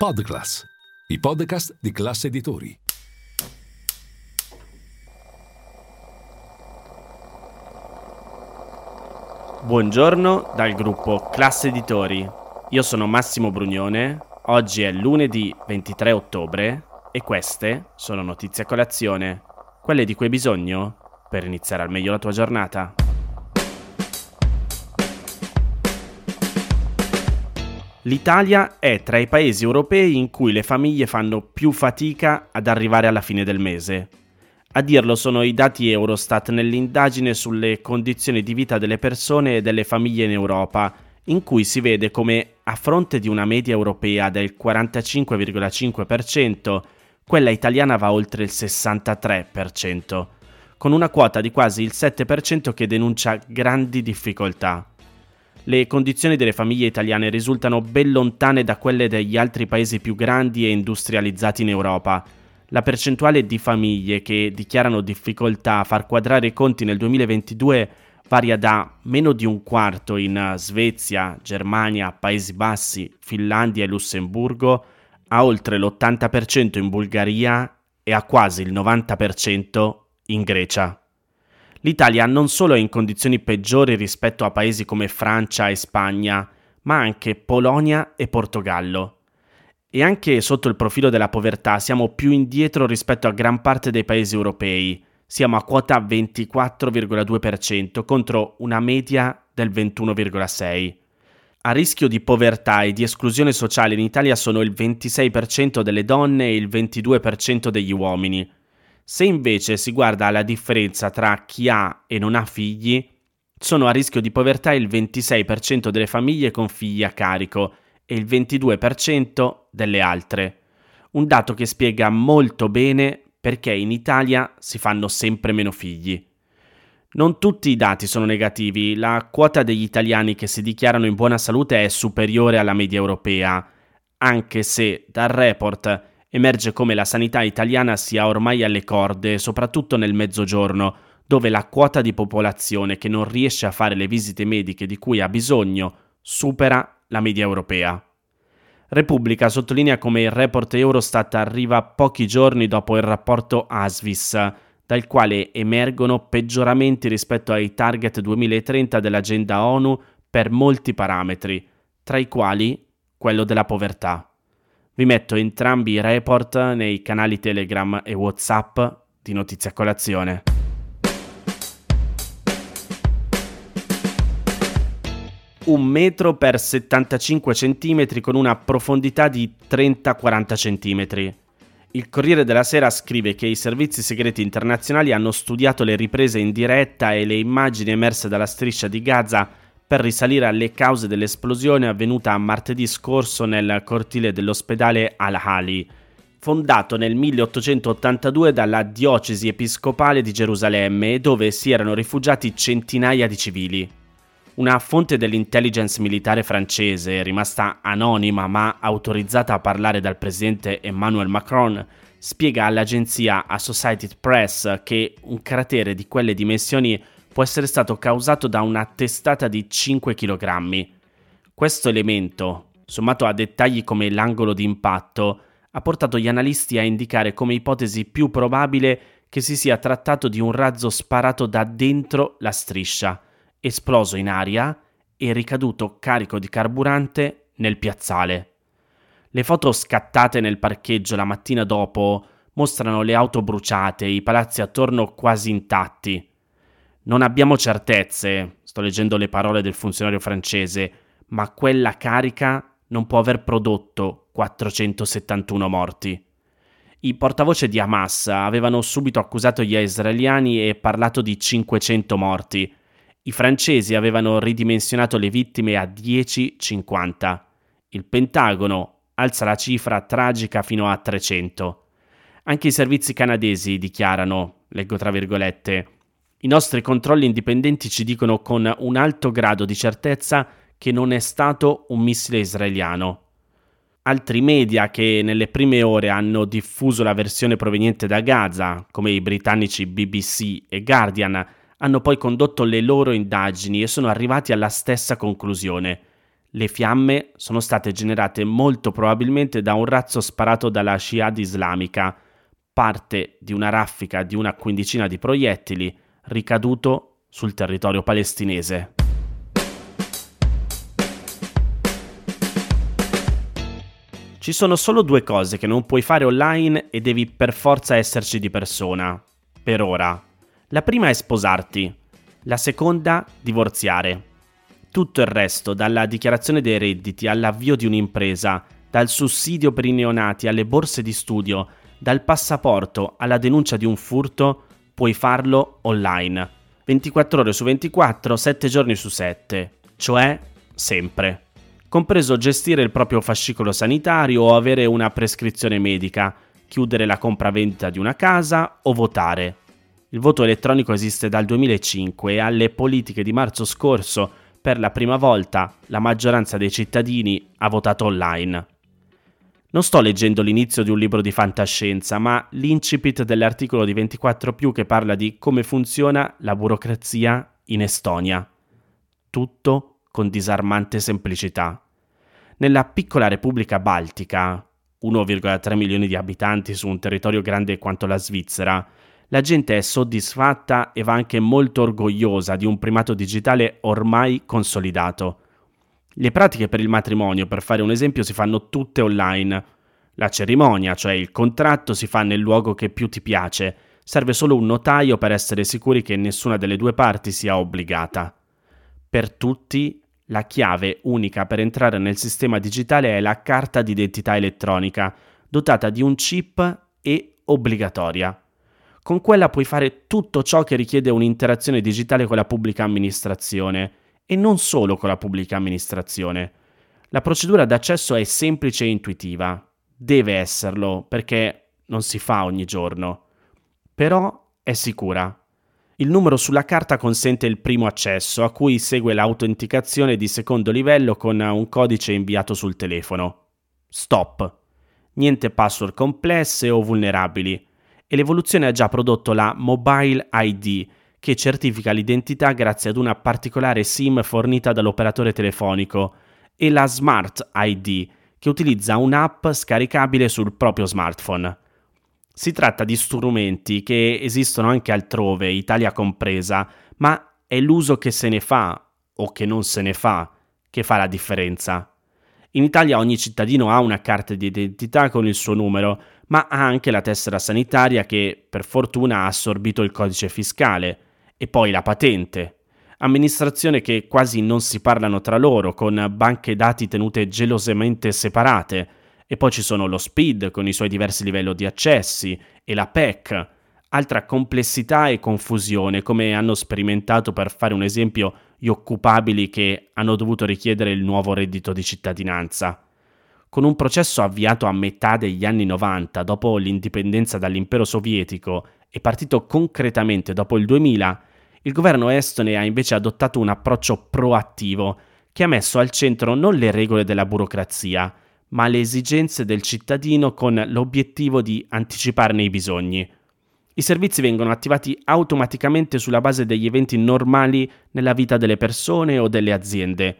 Podclass, i podcast di classe editori. Buongiorno dal gruppo Classe Editori. Io sono Massimo Brugnone. Oggi è lunedì 23 ottobre e queste sono notizie a colazione, quelle di cui hai bisogno per iniziare al meglio la tua giornata. L'Italia è tra i paesi europei in cui le famiglie fanno più fatica ad arrivare alla fine del mese. A dirlo sono i dati Eurostat nell'indagine sulle condizioni di vita delle persone e delle famiglie in Europa, in cui si vede come, a fronte di una media europea del 45,5%, quella italiana va oltre il 63%, con una quota di quasi il 7% che denuncia grandi difficoltà. Le condizioni delle famiglie italiane risultano ben lontane da quelle degli altri paesi più grandi e industrializzati in Europa. La percentuale di famiglie che dichiarano difficoltà a far quadrare i conti nel 2022 varia da meno di un quarto in Svezia, Germania, Paesi Bassi, Finlandia e Lussemburgo a oltre l'80% in Bulgaria e a quasi il 90% in Grecia. L'Italia non solo è in condizioni peggiori rispetto a paesi come Francia e Spagna, ma anche Polonia e Portogallo. E anche sotto il profilo della povertà siamo più indietro rispetto a gran parte dei paesi europei. Siamo a quota 24,2% contro una media del 21,6%. A rischio di povertà e di esclusione sociale in Italia sono il 26% delle donne e il 22% degli uomini. Se invece si guarda la differenza tra chi ha e non ha figli, sono a rischio di povertà il 26% delle famiglie con figli a carico e il 22% delle altre. Un dato che spiega molto bene perché in Italia si fanno sempre meno figli. Non tutti i dati sono negativi, la quota degli italiani che si dichiarano in buona salute è superiore alla media europea, anche se dal report emerge come la sanità italiana sia ormai alle corde, soprattutto nel mezzogiorno, dove la quota di popolazione che non riesce a fare le visite mediche di cui ha bisogno supera la media europea. Repubblica sottolinea come il report Eurostat arriva pochi giorni dopo il rapporto ASVIS, dal quale emergono peggioramenti rispetto ai target 2030 dell'agenda ONU per molti parametri, tra i quali quello della povertà. Vi metto entrambi i report nei canali Telegram e WhatsApp di Notizia Colazione. Un metro per 75 cm con una profondità di 30-40 cm. Il Corriere della Sera scrive che i servizi segreti internazionali hanno studiato le riprese in diretta e le immagini emerse dalla striscia di Gaza per risalire alle cause dell'esplosione avvenuta martedì scorso nel cortile dell'ospedale Al-Hali, fondato nel 1882 dalla diocesi episcopale di Gerusalemme, dove si erano rifugiati centinaia di civili. Una fonte dell'intelligence militare francese, rimasta anonima ma autorizzata a parlare dal presidente Emmanuel Macron, spiega all'agenzia Associated Press che un cratere di quelle dimensioni può essere stato causato da una testata di 5 kg. Questo elemento, sommato a dettagli come l'angolo di impatto, ha portato gli analisti a indicare come ipotesi più probabile che si sia trattato di un razzo sparato da dentro la striscia, esploso in aria e ricaduto carico di carburante nel piazzale. Le foto scattate nel parcheggio la mattina dopo mostrano le auto bruciate i palazzi attorno quasi intatti. Non abbiamo certezze, sto leggendo le parole del funzionario francese, ma quella carica non può aver prodotto 471 morti. I portavoce di Hamas avevano subito accusato gli israeliani e parlato di 500 morti. I francesi avevano ridimensionato le vittime a 10-50. Il Pentagono alza la cifra tragica fino a 300. Anche i servizi canadesi dichiarano, leggo tra virgolette, i nostri controlli indipendenti ci dicono con un alto grado di certezza che non è stato un missile israeliano. Altri media che nelle prime ore hanno diffuso la versione proveniente da Gaza, come i britannici BBC e Guardian, hanno poi condotto le loro indagini e sono arrivati alla stessa conclusione. Le fiamme sono state generate molto probabilmente da un razzo sparato dalla Shihad islamica, parte di una raffica di una quindicina di proiettili ricaduto sul territorio palestinese. Ci sono solo due cose che non puoi fare online e devi per forza esserci di persona. Per ora. La prima è sposarti, la seconda divorziare. Tutto il resto, dalla dichiarazione dei redditi all'avvio di un'impresa, dal sussidio per i neonati alle borse di studio, dal passaporto alla denuncia di un furto, puoi farlo online. 24 ore su 24, 7 giorni su 7, cioè sempre. Compreso gestire il proprio fascicolo sanitario o avere una prescrizione medica, chiudere la compravendita di una casa o votare. Il voto elettronico esiste dal 2005 e alle politiche di marzo scorso, per la prima volta, la maggioranza dei cittadini ha votato online. Non sto leggendo l'inizio di un libro di fantascienza, ma l'incipit dell'articolo di 24 che parla di come funziona la burocrazia in Estonia. Tutto con disarmante semplicità. Nella piccola Repubblica Baltica, 1,3 milioni di abitanti su un territorio grande quanto la Svizzera, la gente è soddisfatta e va anche molto orgogliosa di un primato digitale ormai consolidato. Le pratiche per il matrimonio, per fare un esempio, si fanno tutte online. La cerimonia, cioè il contratto, si fa nel luogo che più ti piace. Serve solo un notaio per essere sicuri che nessuna delle due parti sia obbligata. Per tutti, la chiave unica per entrare nel sistema digitale è la carta d'identità elettronica, dotata di un chip e obbligatoria. Con quella puoi fare tutto ciò che richiede un'interazione digitale con la pubblica amministrazione e non solo con la pubblica amministrazione. La procedura d'accesso è semplice e intuitiva. Deve esserlo, perché non si fa ogni giorno. Però è sicura. Il numero sulla carta consente il primo accesso, a cui segue l'autenticazione di secondo livello con un codice inviato sul telefono. Stop. Niente password complesse o vulnerabili. E l'evoluzione ha già prodotto la Mobile ID, che certifica l'identità grazie ad una particolare SIM fornita dall'operatore telefonico, e la Smart ID, che utilizza un'app scaricabile sul proprio smartphone. Si tratta di strumenti che esistono anche altrove, Italia compresa, ma è l'uso che se ne fa o che non se ne fa che fa la differenza. In Italia ogni cittadino ha una carta di identità con il suo numero, ma ha anche la tessera sanitaria che per fortuna ha assorbito il codice fiscale e poi la patente. Amministrazione che quasi non si parlano tra loro, con banche dati tenute gelosamente separate. E poi ci sono lo SPID con i suoi diversi livelli di accessi e la PEC. Altra complessità e confusione, come hanno sperimentato per fare un esempio gli occupabili che hanno dovuto richiedere il nuovo reddito di cittadinanza. Con un processo avviato a metà degli anni 90, dopo l'indipendenza dall'impero sovietico, e partito concretamente dopo il 2000, il governo estone ha invece adottato un approccio proattivo che ha messo al centro non le regole della burocrazia, ma le esigenze del cittadino con l'obiettivo di anticiparne i bisogni. I servizi vengono attivati automaticamente sulla base degli eventi normali nella vita delle persone o delle aziende.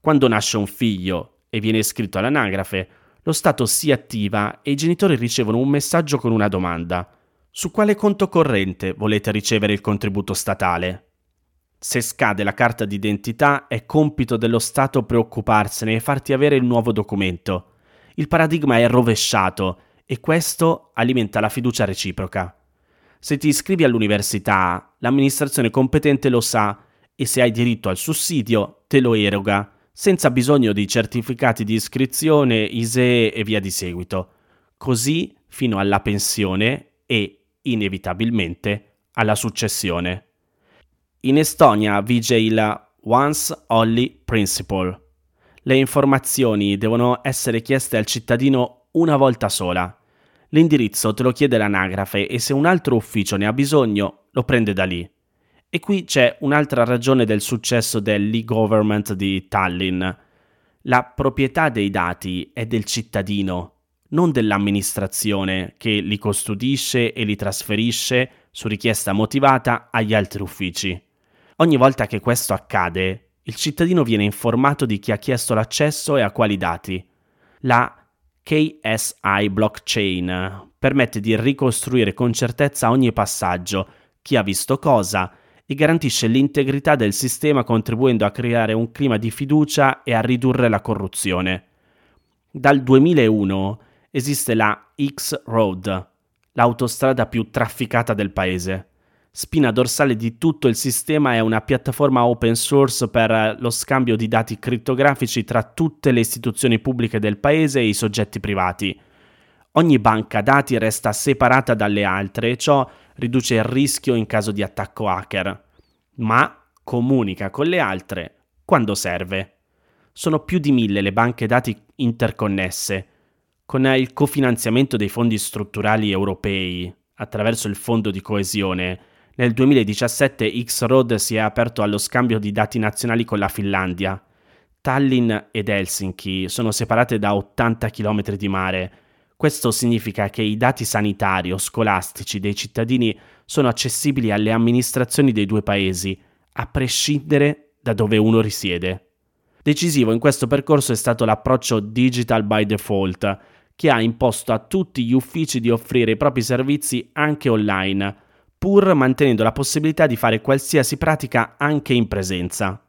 Quando nasce un figlio e viene iscritto all'anagrafe, lo Stato si attiva e i genitori ricevono un messaggio con una domanda. Su quale conto corrente volete ricevere il contributo statale? Se scade la carta d'identità è compito dello Stato preoccuparsene e farti avere il nuovo documento. Il paradigma è rovesciato e questo alimenta la fiducia reciproca. Se ti iscrivi all'università, l'amministrazione competente lo sa e se hai diritto al sussidio te lo eroga, senza bisogno di certificati di iscrizione, ISEE e via di seguito. Così fino alla pensione e inevitabilmente alla successione. In Estonia vige il Once Only Principle. Le informazioni devono essere chieste al cittadino una volta sola. L'indirizzo te lo chiede l'anagrafe e se un altro ufficio ne ha bisogno, lo prende da lì. E qui c'è un'altra ragione del successo dell'e-government di Tallinn. La proprietà dei dati è del cittadino, non dell'amministrazione che li custodisce e li trasferisce su richiesta motivata agli altri uffici. Ogni volta che questo accade, il cittadino viene informato di chi ha chiesto l'accesso e a quali dati. La KSI blockchain permette di ricostruire con certezza ogni passaggio, chi ha visto cosa, e garantisce l'integrità del sistema contribuendo a creare un clima di fiducia e a ridurre la corruzione. Dal 2001 esiste la X-Road, l'autostrada più trafficata del paese. Spina dorsale di tutto il sistema è una piattaforma open source per lo scambio di dati crittografici tra tutte le istituzioni pubbliche del paese e i soggetti privati. Ogni banca dati resta separata dalle altre e ciò riduce il rischio in caso di attacco hacker, ma comunica con le altre quando serve. Sono più di mille le banche dati interconnesse con il cofinanziamento dei fondi strutturali europei attraverso il fondo di coesione, nel 2017 X-Road si è aperto allo scambio di dati nazionali con la Finlandia. Tallinn ed Helsinki sono separate da 80 km di mare. Questo significa che i dati sanitari o scolastici dei cittadini sono accessibili alle amministrazioni dei due paesi, a prescindere da dove uno risiede. Decisivo in questo percorso è stato l'approccio digital by default, che ha imposto a tutti gli uffici di offrire i propri servizi anche online, pur mantenendo la possibilità di fare qualsiasi pratica anche in presenza.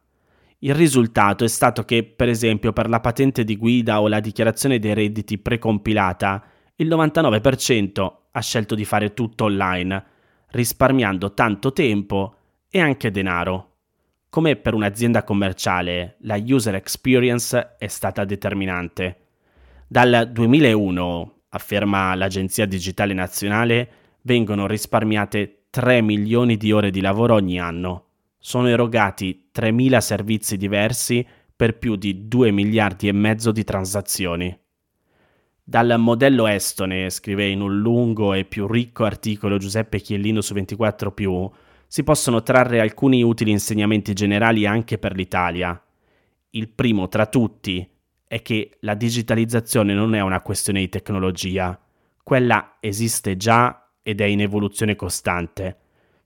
Il risultato è stato che, per esempio, per la patente di guida o la dichiarazione dei redditi precompilata, il 99% ha scelto di fare tutto online, risparmiando tanto tempo e anche denaro. Come per un'azienda commerciale, la user experience è stata determinante. Dal 2001, afferma l'Agenzia Digitale Nazionale, vengono risparmiate 3 milioni di ore di lavoro ogni anno. Sono erogati 3.000 servizi diversi per più di 2 miliardi e mezzo di transazioni. Dal modello estone, scrive in un lungo e più ricco articolo Giuseppe Chiellino su 24 si possono trarre alcuni utili insegnamenti generali anche per l'Italia. Il primo tra tutti è che la digitalizzazione non è una questione di tecnologia, quella esiste già ed è in evoluzione costante.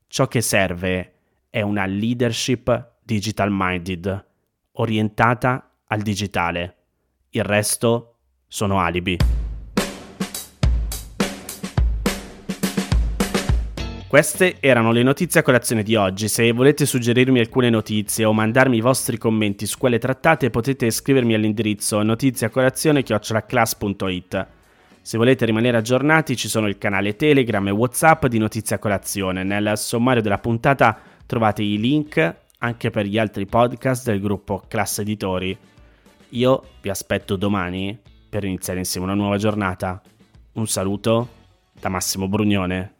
Ciò che serve è una leadership digital minded, orientata al digitale. Il resto sono alibi. Queste erano le notizie a colazione di oggi. Se volete suggerirmi alcune notizie o mandarmi i vostri commenti su quelle trattate, potete scrivermi all'indirizzo notiziacolazione.it. Se volete rimanere aggiornati, ci sono il canale Telegram e WhatsApp di Notizia Colazione. Nel sommario della puntata trovate i link anche per gli altri podcast del gruppo Classe Editori. Io vi aspetto domani per iniziare insieme una nuova giornata. Un saluto da Massimo Brugnone.